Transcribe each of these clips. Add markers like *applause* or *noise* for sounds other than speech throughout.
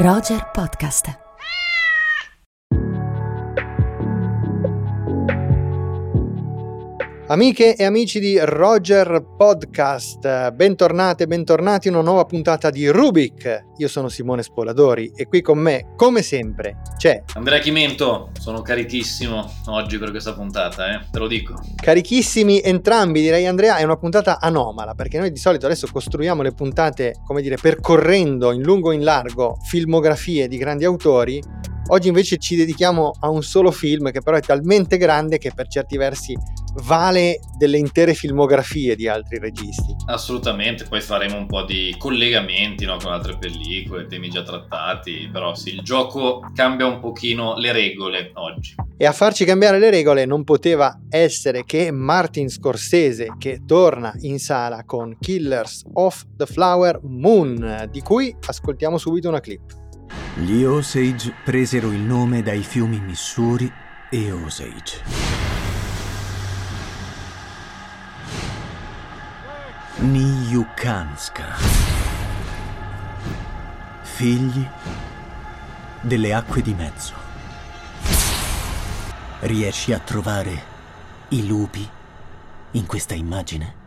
Roger Podcast. Amiche e amici di Roger Podcast, bentornate bentornati in una nuova puntata di Rubik. Io sono Simone Spoladori e qui con me, come sempre, c'è Andrea Chimento. Sono carichissimo oggi per questa puntata, eh? te lo dico. Carichissimi entrambi, direi Andrea, è una puntata anomala perché noi di solito adesso costruiamo le puntate, come dire, percorrendo in lungo e in largo filmografie di grandi autori Oggi invece ci dedichiamo a un solo film che però è talmente grande che per certi versi vale delle intere filmografie di altri registi. Assolutamente, poi faremo un po' di collegamenti no, con altre pellicole, temi già trattati, però sì, il gioco cambia un pochino le regole oggi. E a farci cambiare le regole non poteva essere che Martin Scorsese che torna in sala con Killers of the Flower Moon, di cui ascoltiamo subito una clip. Gli Osage presero il nome dai fiumi Missouri e Osage. Niyukanska. Figli delle acque di mezzo. Riesci a trovare i lupi in questa immagine?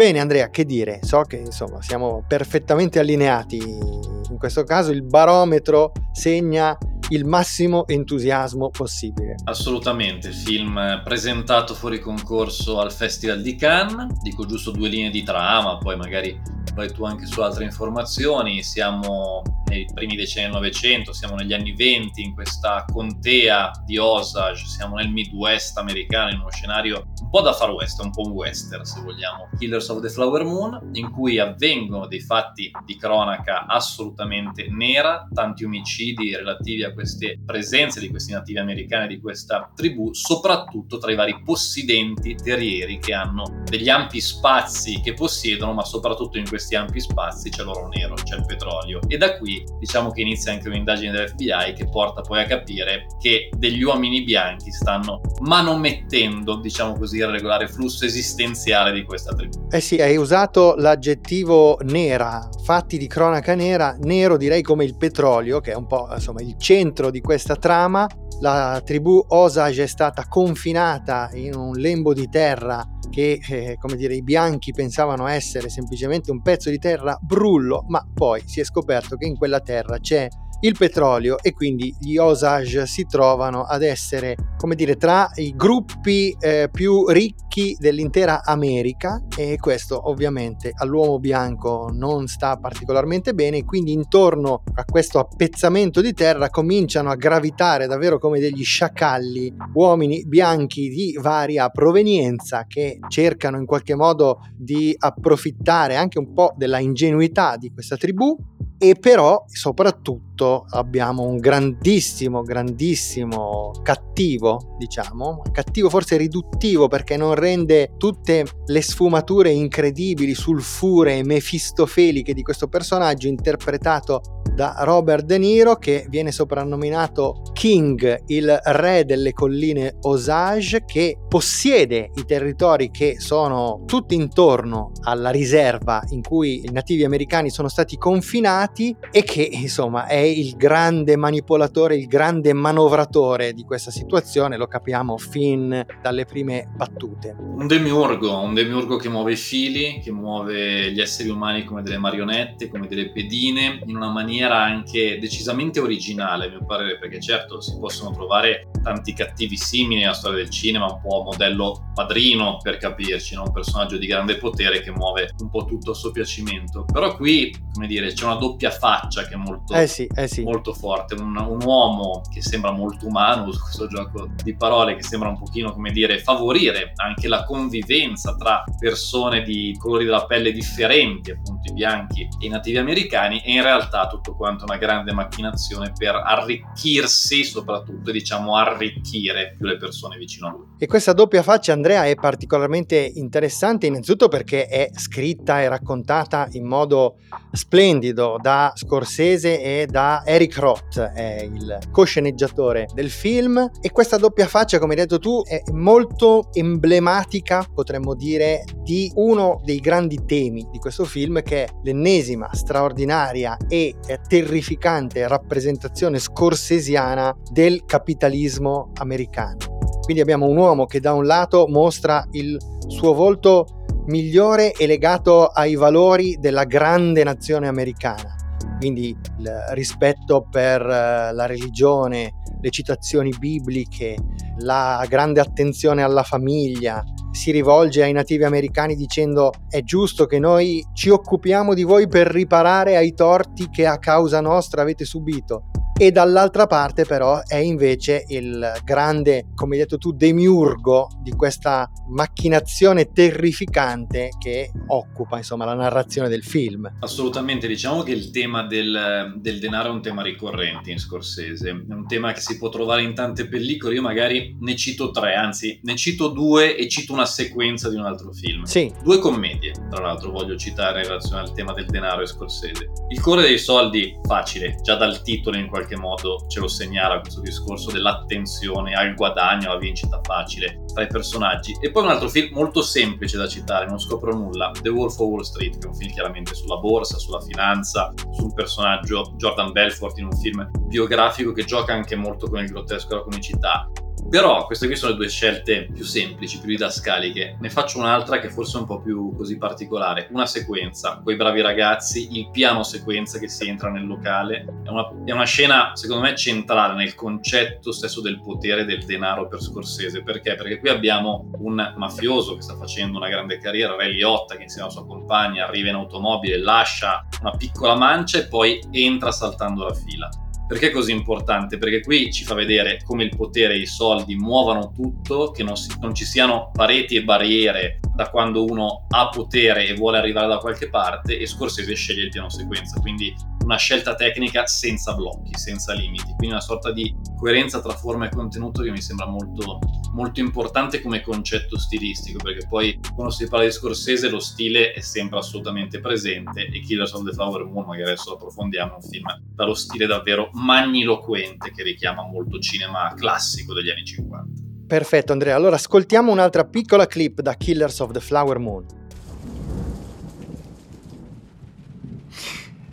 Bene Andrea, che dire? So che insomma siamo perfettamente allineati. In questo caso il barometro segna il massimo entusiasmo possibile. Assolutamente, film presentato fuori concorso al Festival di Cannes, dico giusto due linee di trama, poi magari vai tu anche su altre informazioni, siamo nei primi decenni del Novecento, siamo negli anni Venti in questa contea di Osage, siamo nel Midwest americano in uno scenario un po' da far west, un po' un western se vogliamo, Killers of the Flower Moon, in cui avvengono dei fatti di cronaca assolutamente nera, tanti omicidi relativi a queste presenze di questi nativi americani, di questa tribù, soprattutto tra i vari possidenti terrieri che hanno degli ampi spazi che possiedono, ma soprattutto in questi ampi spazi c'è l'oro nero, c'è il petrolio. E da qui diciamo che inizia anche un'indagine dell'FBI che porta poi a capire che degli uomini bianchi stanno manomettendo, diciamo così, il regolare flusso esistenziale di questa tribù. Eh sì, hai usato l'aggettivo nera, fatti di cronaca nera, nero direi come il petrolio, che è un po' insomma il centro di questa trama. La tribù Osage è stata confinata in un lembo di terra che, eh, come dire, i bianchi pensavano essere semplicemente un pezzo di terra brullo, ma poi si è scoperto che in quella terra c'è il petrolio e quindi gli Osage si trovano ad essere, come dire, tra i gruppi eh, più ricchi dell'intera America e questo ovviamente all'uomo bianco non sta particolarmente bene, quindi intorno a questo appezzamento di terra cominciano a gravitare davvero come degli sciacalli uomini bianchi di varia provenienza che cercano in qualche modo di approfittare anche un po' della ingenuità di questa tribù e però soprattutto abbiamo un grandissimo, grandissimo cattivo, diciamo, cattivo forse riduttivo perché non rende tutte le sfumature incredibili, sulfure e mefistofelike di questo personaggio interpretato da Robert De Niro che viene soprannominato King, il re delle colline Osage che possiede i territori che sono tutti intorno alla riserva in cui i nativi americani sono stati confinati e che insomma è il grande manipolatore, il grande manovratore di questa situazione, lo capiamo fin dalle prime battute. Un demiurgo, un demiurgo che muove i fili, che muove gli esseri umani come delle marionette, come delle pedine, in una maniera anche decisamente originale, a mio parere, perché certo si possono trovare tanti cattivi simili nella storia del cinema, un po' modello padrino per capirci, no? un personaggio di grande potere che muove un po' tutto a suo piacimento. Però qui, come dire, c'è una doppia faccia che è molto, eh sì, eh sì. molto forte, un, un, uomo che sembra molto umano, *laughs* uso questo gioco di parole che sembra un pochino, come dire, favorire anche la convivenza tra persone di colori della pelle differenti, appunto i bianchi e i nativi americani, e in realtà tutto tutto quanto una grande macchinazione per arricchirsi, soprattutto diciamo arricchire più le persone vicino a lui. E questa doppia faccia, Andrea, è particolarmente interessante innanzitutto perché è scritta e raccontata in modo splendido da Scorsese e da Eric Roth, è il cosceneggiatore del film. E questa doppia faccia, come hai detto tu, è molto emblematica, potremmo dire, di uno dei grandi temi di questo film che è l'ennesima straordinaria e terrificante rappresentazione scorsesiana del capitalismo americano. Quindi abbiamo un uomo che da un lato mostra il suo volto migliore e legato ai valori della grande nazione americana, quindi il rispetto per eh, la religione, le citazioni bibliche, la grande attenzione alla famiglia, si rivolge ai nativi americani dicendo è giusto che noi ci occupiamo di voi per riparare ai torti che a causa nostra avete subito e dall'altra parte però è invece il grande, come hai detto tu, demiurgo di questa macchinazione terrificante che occupa insomma la narrazione del film. Assolutamente, diciamo che il tema del, del denaro è un tema ricorrente in Scorsese, è un tema che si può trovare in tante pellicole, io magari ne cito tre, anzi ne cito due e cito una sequenza di un altro film. Sì. Due commedie, tra l'altro voglio citare in relazione al tema del denaro e Scorsese. Il cuore dei soldi, facile, già dal titolo in qualche qualche modo ce lo segnala questo discorso dell'attenzione al guadagno, alla vincita facile tra i personaggi. E poi un altro film molto semplice da citare, non scopro nulla, The Wolf of Wall Street, che è un film chiaramente sulla borsa, sulla finanza, sul personaggio Jordan Belfort in un film biografico che gioca anche molto con il grottesco e la comicità. Però queste qui sono le due scelte più semplici, più didascaliche. Ne faccio un'altra che forse è un po' più così particolare. Una sequenza, quei bravi ragazzi, il piano sequenza che si entra nel locale. È una, è una scena, secondo me, centrale nel concetto stesso del potere del denaro per Scorsese. Perché? Perché qui abbiamo un mafioso che sta facendo una grande carriera, Ray Liotta, che insieme alla sua compagna arriva in automobile, lascia una piccola mancia e poi entra saltando la fila perché è così importante? Perché qui ci fa vedere come il potere e i soldi muovano tutto, che non, si, non ci siano pareti e barriere da quando uno ha potere e vuole arrivare da qualche parte e Scorsese sceglie il piano sequenza. Quindi una scelta tecnica senza blocchi, senza limiti, quindi una sorta di coerenza tra forma e contenuto che mi sembra molto, molto importante come concetto stilistico, perché poi quando si parla di Scorsese lo stile è sempre assolutamente presente e Killers of the Flower Moon, magari adesso lo approfondiamo, è un film dallo stile davvero magniloquente che richiama molto cinema classico degli anni 50. Perfetto Andrea, allora ascoltiamo un'altra piccola clip da Killers of the Flower Moon.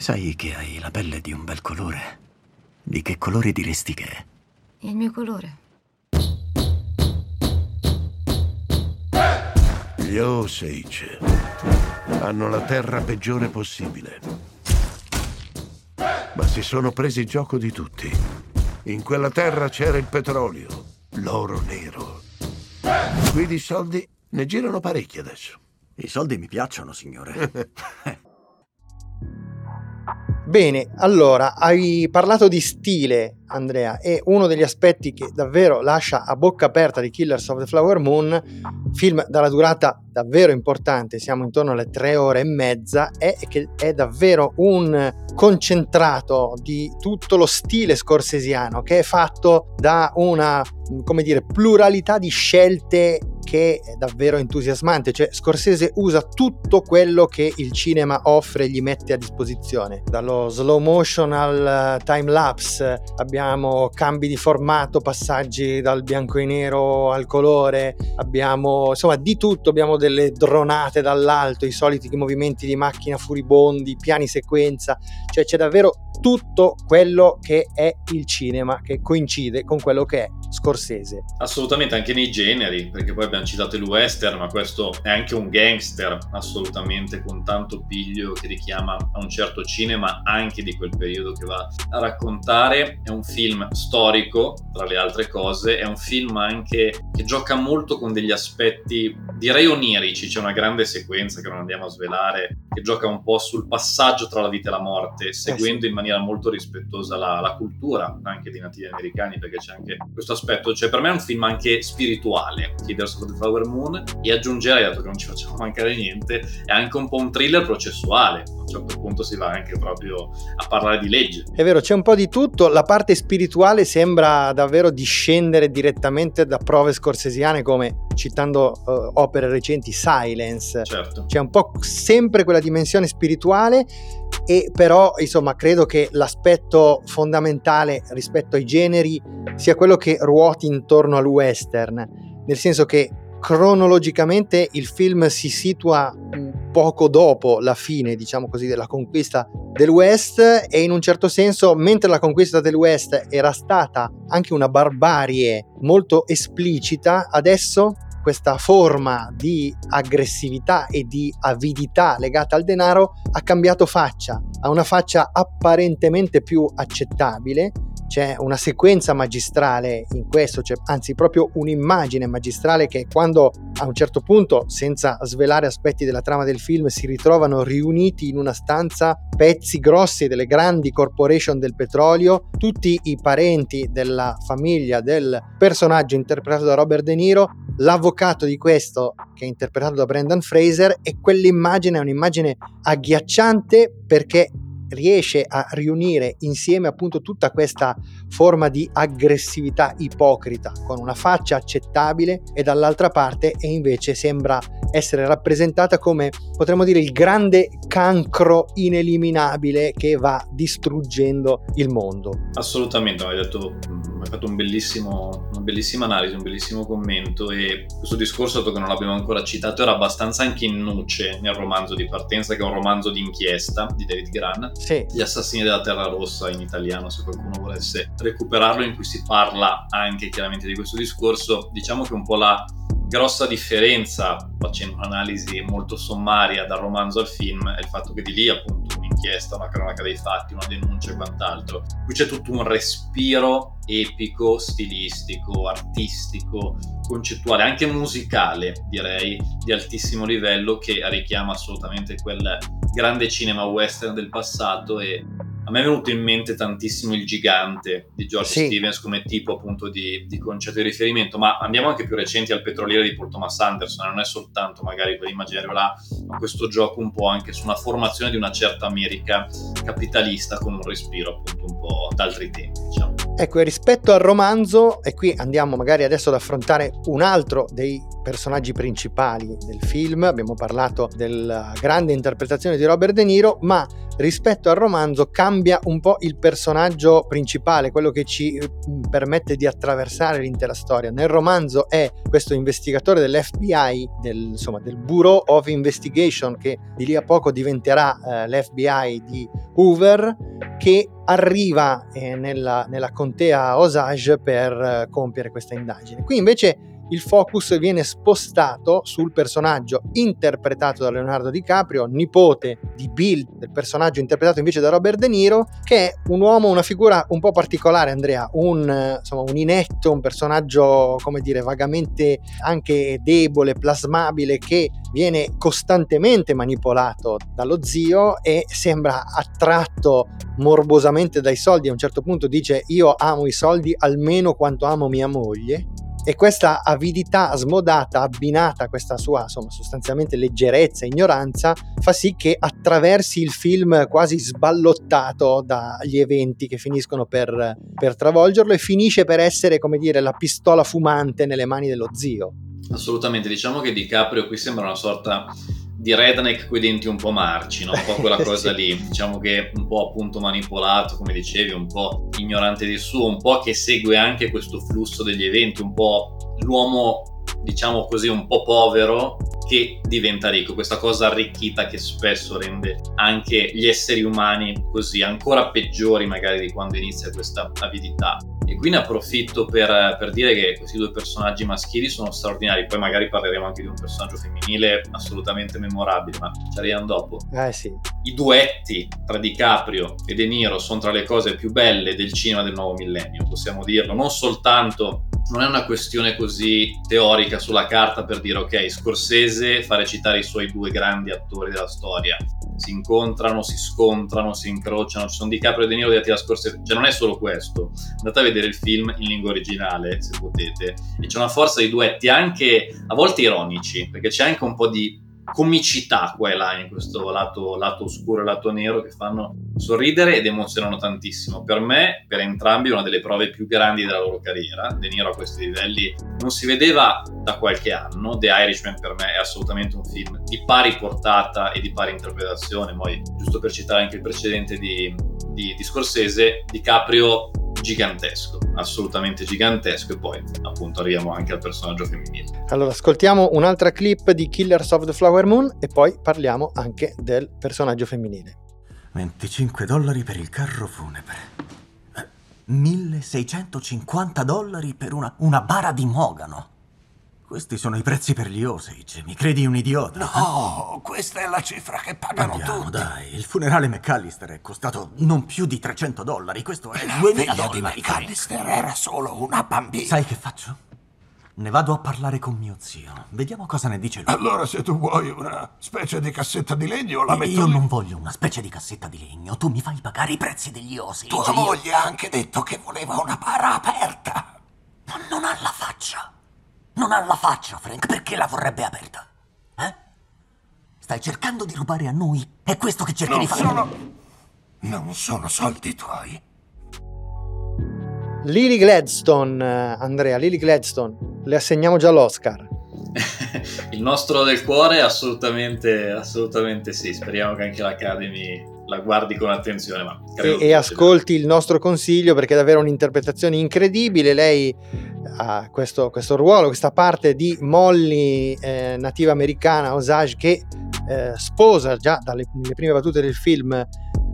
Sai che hai la pelle di un bel colore? Di che colore diresti che è? Il mio colore. Gli Osage hanno la terra peggiore possibile. Ma si sono presi gioco di tutti. In quella terra c'era il petrolio, l'oro nero. Qui di soldi ne girano parecchi adesso. I soldi mi piacciono, signore. *laughs* Bene, allora hai parlato di stile, Andrea, e uno degli aspetti che davvero lascia a bocca aperta di Killers of the Flower Moon, film dalla durata davvero importante, siamo intorno alle tre ore e mezza, è che è davvero un concentrato di tutto lo stile scorsesiano che è fatto da una, come dire, pluralità di scelte che è davvero entusiasmante, cioè Scorsese usa tutto quello che il cinema offre e gli mette a disposizione, dallo slow motion al time lapse, abbiamo cambi di formato, passaggi dal bianco e nero al colore, abbiamo insomma di tutto, abbiamo delle dronate dall'alto, i soliti movimenti di macchina furibondi, piani sequenza, cioè c'è davvero tutto quello che è il cinema che coincide con quello che è Scorsese. Assolutamente anche nei generi, perché poi abbiamo citato il western, ma questo è anche un gangster assolutamente con tanto piglio che richiama a un certo cinema anche di quel periodo che va a raccontare. È un film storico, tra le altre cose, è un film anche che gioca molto con degli aspetti direi onirici, c'è una grande sequenza che non andiamo a svelare che gioca un po' sul passaggio tra la vita e la morte, seguendo eh sì. in maniera molto rispettosa la, la cultura anche dei nativi americani, perché c'è anche questo aspetto, cioè per me è un film anche spirituale, Killers of the Flower Moon, e aggiungerei, dato che non ci facciamo *laughs* mancare niente, è anche un po' un thriller processuale, un certo punto si va anche proprio a parlare di legge. È vero, c'è un po' di tutto, la parte spirituale sembra davvero discendere direttamente da prove scorsesiane come citando uh, opere recenti Silence. Certo. C'è un po' sempre quella dimensione spirituale e però insomma credo che l'aspetto fondamentale rispetto ai generi sia quello che ruoti intorno al western, nel senso che cronologicamente il film si situa poco dopo la fine, diciamo così, della conquista del West e in un certo senso, mentre la conquista del West era stata anche una barbarie molto esplicita, adesso questa forma di aggressività e di avidità legata al denaro ha cambiato faccia, ha una faccia apparentemente più accettabile c'è una sequenza magistrale in questo, cioè, anzi proprio un'immagine magistrale che quando a un certo punto, senza svelare aspetti della trama del film, si ritrovano riuniti in una stanza pezzi grossi delle grandi corporation del petrolio, tutti i parenti della famiglia del personaggio interpretato da Robert De Niro, l'avvocato di questo che è interpretato da Brendan Fraser e quell'immagine è un'immagine agghiacciante perché riesce a riunire insieme appunto tutta questa forma di aggressività ipocrita con una faccia accettabile e dall'altra parte e invece sembra essere rappresentata come potremmo dire il grande cancro ineliminabile che va distruggendo il mondo. Assolutamente, hai detto hai fatto un una bellissima analisi, un bellissimo commento e questo discorso, dato che non l'abbiamo ancora citato, era abbastanza anche in nuce nel romanzo di partenza, che è un romanzo d'inchiesta di David Gran, sì. Gli assassini della Terra Rossa in italiano, se qualcuno volesse recuperarlo, in cui si parla anche chiaramente di questo discorso. Diciamo che un po' la grossa differenza, facendo un'analisi molto sommaria dal romanzo al film, è il fatto che di lì appunto un'inchiesta, una cronaca dei fatti, una denuncia e quant'altro. Qui c'è tutto un respiro epico, stilistico, artistico, concettuale, anche musicale, direi, di altissimo livello che richiama assolutamente quel grande cinema western del passato e a me è venuto in mente tantissimo il gigante di George sì. Stevens come tipo appunto di, di, concetto di riferimento, ma andiamo anche più recenti al petroliere di Paul Thomas Anderson, non è soltanto magari quell'immaginario là, ma questo gioco un po' anche su una formazione di una certa America capitalista con un respiro appunto un po' d'altri tempi, diciamo. Ecco, e rispetto al romanzo, e qui andiamo magari adesso ad affrontare un altro dei personaggi principali del film, abbiamo parlato della grande interpretazione di Robert De Niro, ma rispetto al romanzo cambia un po' il personaggio principale, quello che ci mm, permette di attraversare l'intera storia. Nel romanzo è questo investigatore dell'FBI, del, insomma, del Bureau of Investigation, che di lì a poco diventerà eh, l'FBI di Hoover, che arriva eh, nella, nella, contea Osage per eh, compiere questa indagine. Qui invece il focus viene spostato sul personaggio interpretato da Leonardo DiCaprio, nipote di Bill, del personaggio interpretato invece da Robert De Niro, che è un uomo, una figura un po' particolare, Andrea, un, insomma, un inetto, un personaggio, come dire, vagamente anche debole, plasmabile, che viene costantemente manipolato dallo zio e sembra attratto morbosamente dai soldi. A un certo punto dice io amo i soldi almeno quanto amo mia moglie e questa avidità smodata abbinata a questa sua insomma, sostanzialmente leggerezza e ignoranza fa sì che attraversi il film quasi sballottato dagli eventi che finiscono per, per travolgerlo e finisce per essere come dire la pistola fumante nelle mani dello zio. Assolutamente, diciamo che DiCaprio qui sembra una sorta di redneck coi denti un po' marci, no? un po' quella *laughs* cosa lì, diciamo che un po' appunto manipolato, come dicevi, un po' ignorante di suo, un po' che segue anche questo flusso degli eventi, un po' l'uomo, diciamo così, un po' povero che diventa ricco, questa cosa arricchita che spesso rende anche gli esseri umani così ancora peggiori magari di quando inizia questa avidità. E qui ne approfitto per, per, dire che questi due personaggi maschili sono straordinari. Poi magari parleremo anche di un personaggio femminile assolutamente memorabile, ma ci arriviamo dopo. Eh sì. I duetti tra DiCaprio e De Niro sono tra le cose più belle del cinema del nuovo millennio, possiamo dirlo. Non soltanto non è una questione così teorica sulla carta per dire ok, Scorsese fa recitare i suoi due grandi attori della storia. Si incontrano, si scontrano, si incrociano, ci sono di Caprio e De Niro di da Scorsese, cioè non è solo questo, andate a vedere il film in lingua originale se potete, e c'è una forza di duetti anche a volte ironici, perché c'è anche un po' di comicità qua e là in questo lato, lato oscuro e lato nero che fanno sorridere ed emozionano tantissimo. Per me, per entrambi, una delle prove più grandi della loro carriera. De Niro a questi livelli non si vedeva da qualche anno. The Irishman per me è assolutamente un film di pari portata e di pari interpretazione. Poi, giusto per citare anche il precedente di, di, di Scorsese, DiCaprio gigantesco, assolutamente gigantesco e poi appunto arriviamo anche al personaggio femminile. Allora ascoltiamo un'altra clip di Killers of the Flower Moon e poi parliamo anche del personaggio femminile. 25 dollari per il carro funebre. 1650 eh, dollari per una, una bara di mogano. Questi sono i prezzi per gli Osage. Mi credi un idiota? No, questa è la cifra che pagano Andiamo, tutti. dai. Il funerale McAllister è costato non più di 300 dollari. Questo è La 2000 figlia di dollari. McAllister era solo una bambina. Sai che faccio? Ne vado a parlare con mio zio. Vediamo cosa ne dice lui. Allora, se tu vuoi una specie di cassetta di legno, la metto Io lì. non voglio una specie di cassetta di legno. Tu mi fai pagare i prezzi degli Osage. Tua Io- moglie ha anche detto che voleva una bara aperta. Ma non ha la faccia. Non ha la faccia, Frank. Perché la vorrebbe aperta? Eh? Stai cercando di rubare a noi? È questo che cerchi Non di fare? sono... Non sono soldi tuoi. Lily Gladstone, eh, Andrea, Lily Gladstone, le assegniamo già l'Oscar. *laughs* Il nostro del cuore assolutamente, assolutamente sì, speriamo che anche l'Academy la guardi con attenzione. Ma e, e ascolti il nostro consiglio perché è davvero un'interpretazione incredibile. Lei ha questo, questo ruolo, questa parte di Molly eh, nativa americana, Osage, che eh, sposa già dalle prime battute del film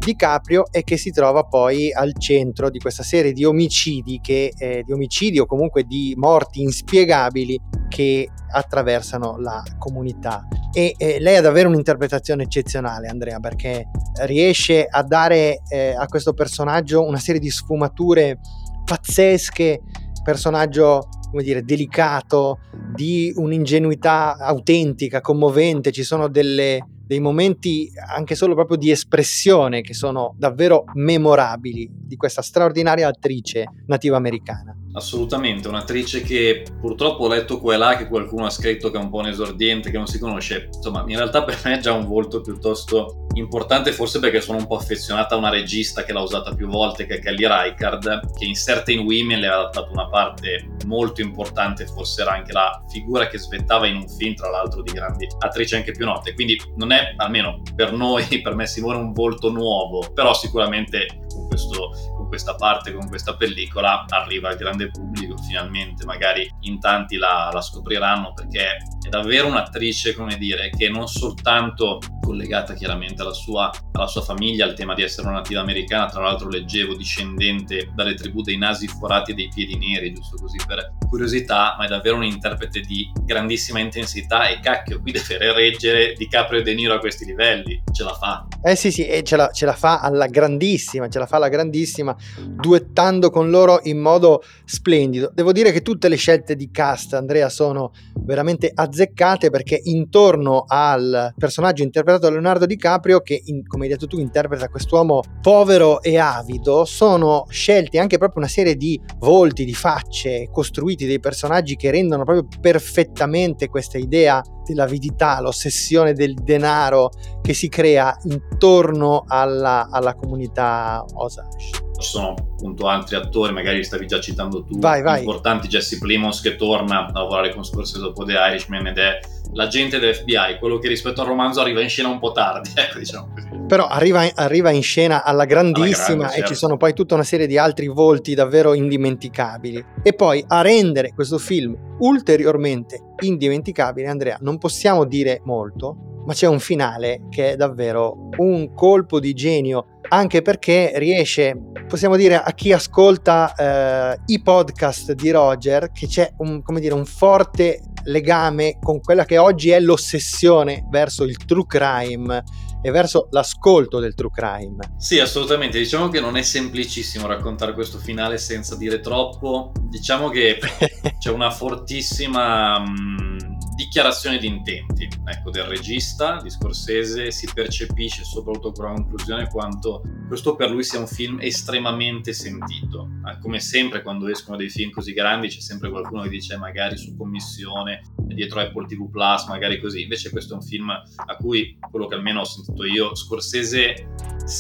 DiCaprio e che si trova poi al centro di questa serie di omicidi, che, eh, di omicidi o comunque di morti inspiegabili che attraversano la comunità. E eh, lei ha davvero un'interpretazione eccezionale, Andrea, perché riesce a dare eh, a questo personaggio una serie di sfumature pazzesche, personaggio come dire delicato, di un'ingenuità autentica, commovente, ci sono delle, dei momenti anche solo proprio di espressione che sono davvero memorabili di questa straordinaria attrice nativa americana. Assolutamente, un'attrice che purtroppo ho letto qua e là che qualcuno ha scritto che è un po' un esordiente, che non si conosce. Insomma, in realtà per me è già un volto piuttosto importante, forse perché sono un po' affezionata a una regista che l'ha usata più volte, che è Kelly Reichardt, che in Certain Women le aveva dato una parte molto importante, forse era anche la figura che svettava in un film, tra l'altro di grandi attrici anche più note. Quindi non è, almeno per noi, *laughs* per me Simone, un volto nuovo, però sicuramente con, questo, questa parte, con questa pellicola, arriva al grande pubblico, finalmente magari in tanti la, la scopriranno perché è davvero un'attrice, come dire, che non soltanto collegata chiaramente alla sua, alla sua famiglia, al tema di essere una nativa americana, tra l'altro leggevo discendente dalle tribù dei nasi forati e dei piedi neri, giusto così per curiosità, ma è davvero un interprete di grandissima intensità e cacchio, qui deve reggere DiCaprio e De Niro a questi livelli, ce la fa. Eh sì, sì, e ce la, ce la fa alla grandissima, ce la fa alla grandissima, duettando con loro in modo splendido. Devo dire che tutte le scelte di cast, Andrea, sono veramente azzeccate perché intorno al personaggio interpretato da Leonardo DiCaprio, che in- come hai detto tu interpreta quest'uomo povero e avido, sono scelti anche proprio una serie di volti, di facce costruiti dei personaggi che rendono proprio perfettamente questa idea dell'avidità, l'ossessione del denaro che si crea intorno alla, alla comunità Osage. Ci sono appunto altri attori, magari li stavi già citando tu, Vai, vai. importanti, Jesse Plimos che torna a lavorare con Scorsese dopo The Irishman ed è l'agente dell'FBI, quello che rispetto al romanzo arriva in scena un po' tardi, *laughs* ecco diciamo così. Però arriva, arriva in scena alla grandissima Alla grande, e certo. ci sono poi tutta una serie di altri volti davvero indimenticabili. E poi a rendere questo film ulteriormente indimenticabile, Andrea, non possiamo dire molto, ma c'è un finale che è davvero un colpo di genio, anche perché riesce, possiamo dire a chi ascolta eh, i podcast di Roger, che c'è un, come dire, un forte legame con quella che oggi è l'ossessione verso il true crime e verso l'ascolto del true crime. Sì, assolutamente. Diciamo che non è semplicissimo raccontare questo finale senza dire troppo. Diciamo che *laughs* c'è una fortissima mh, dichiarazione di intenti ecco, del regista di Scorsese. Si percepisce soprattutto con la conclusione quanto questo per lui sia un film estremamente sentito. Eh, come sempre, quando escono dei film così grandi, c'è sempre qualcuno che dice magari su commissione dietro Apple TV Plus, magari così. Invece questo è un film a cui, quello che almeno ho sentito io, Scorsese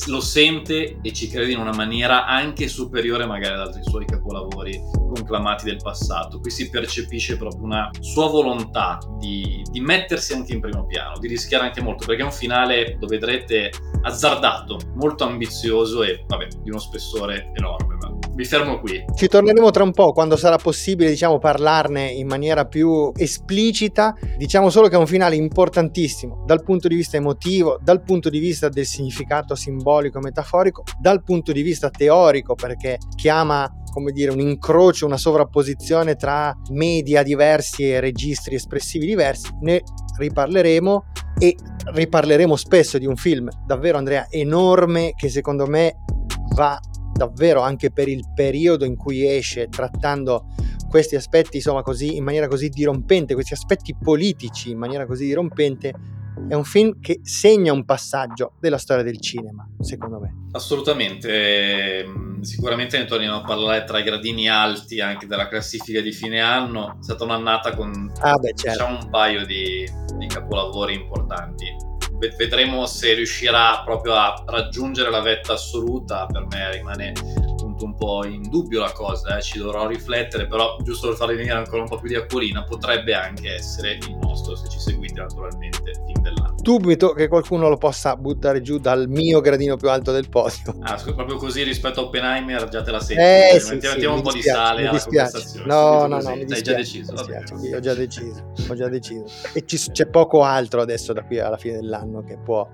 lo sente e ci crede in una maniera anche superiore magari ad altri suoi capolavori conclamati del passato. Qui si percepisce proprio una sua volontà di, di mettersi anche in primo piano, di rischiare anche molto, perché è un finale, lo vedrete, azzardato, molto ambizioso e vabbè, di uno spessore enorme. Mi fermo qui. Ci torneremo tra un po' quando sarà possibile, diciamo, parlarne in maniera più esplicita. Diciamo solo che è un finale importantissimo dal punto di vista emotivo, dal punto di vista del significato simbolico e metaforico, dal punto di vista teorico, perché chiama come dire, un incrocio, una sovrapposizione tra media diversi e registri espressivi diversi. Ne riparleremo e riparleremo spesso di un film davvero Andrea enorme che secondo me va davvero anche per il periodo in cui esce trattando questi aspetti insomma così in maniera così dirompente questi aspetti politici in maniera così dirompente è un film che segna un passaggio della storia del cinema, secondo me. Assolutamente, ehm, sicuramente ne torniamo a parlare tra i gradini alti anche della classifica di fine anno. È stata un'annata con ah beh, certo. diciamo, un paio di, di capolavori importanti. Vedremo se riuscirà proprio a raggiungere la vetta assoluta. Per me rimane un po' in dubbio la cosa, eh, ci dovrò riflettere, però giusto per farvi venire ancora un po' più di acquolina, potrebbe anche essere il nostro, se ci seguite naturalmente, fin dell'anno. Dubito che qualcuno lo possa buttare giù dal mio gradino più alto del podio. Ah, proprio così rispetto a Oppenheimer già te la senti. Eh, sì, mettiamo sì, un po' dispiace, di sale alla conversazione. No, no, no, mi Hai già deciso? Sì, ho già deciso, ho già deciso. E ci, c'è poco altro adesso da qui alla fine dell'anno che può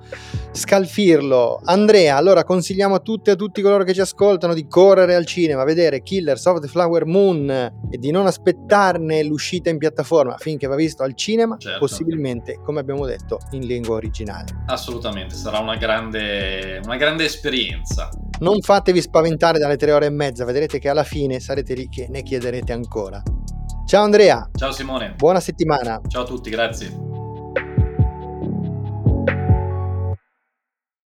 scalfirlo. Andrea, allora consigliamo a tutti e a tutti coloro che ci ascoltano di correre al cinema, vedere Killers of the Flower Moon e di non aspettarne l'uscita in piattaforma finché va visto al cinema, certo. possibilmente, come abbiamo detto, in lingua originale. Assolutamente, sarà una grande, una grande esperienza. Non fatevi spaventare dalle tre ore e mezza, vedrete che alla fine sarete lì che ne chiederete ancora. Ciao Andrea. Ciao Simone. Buona settimana. Ciao a tutti, grazie.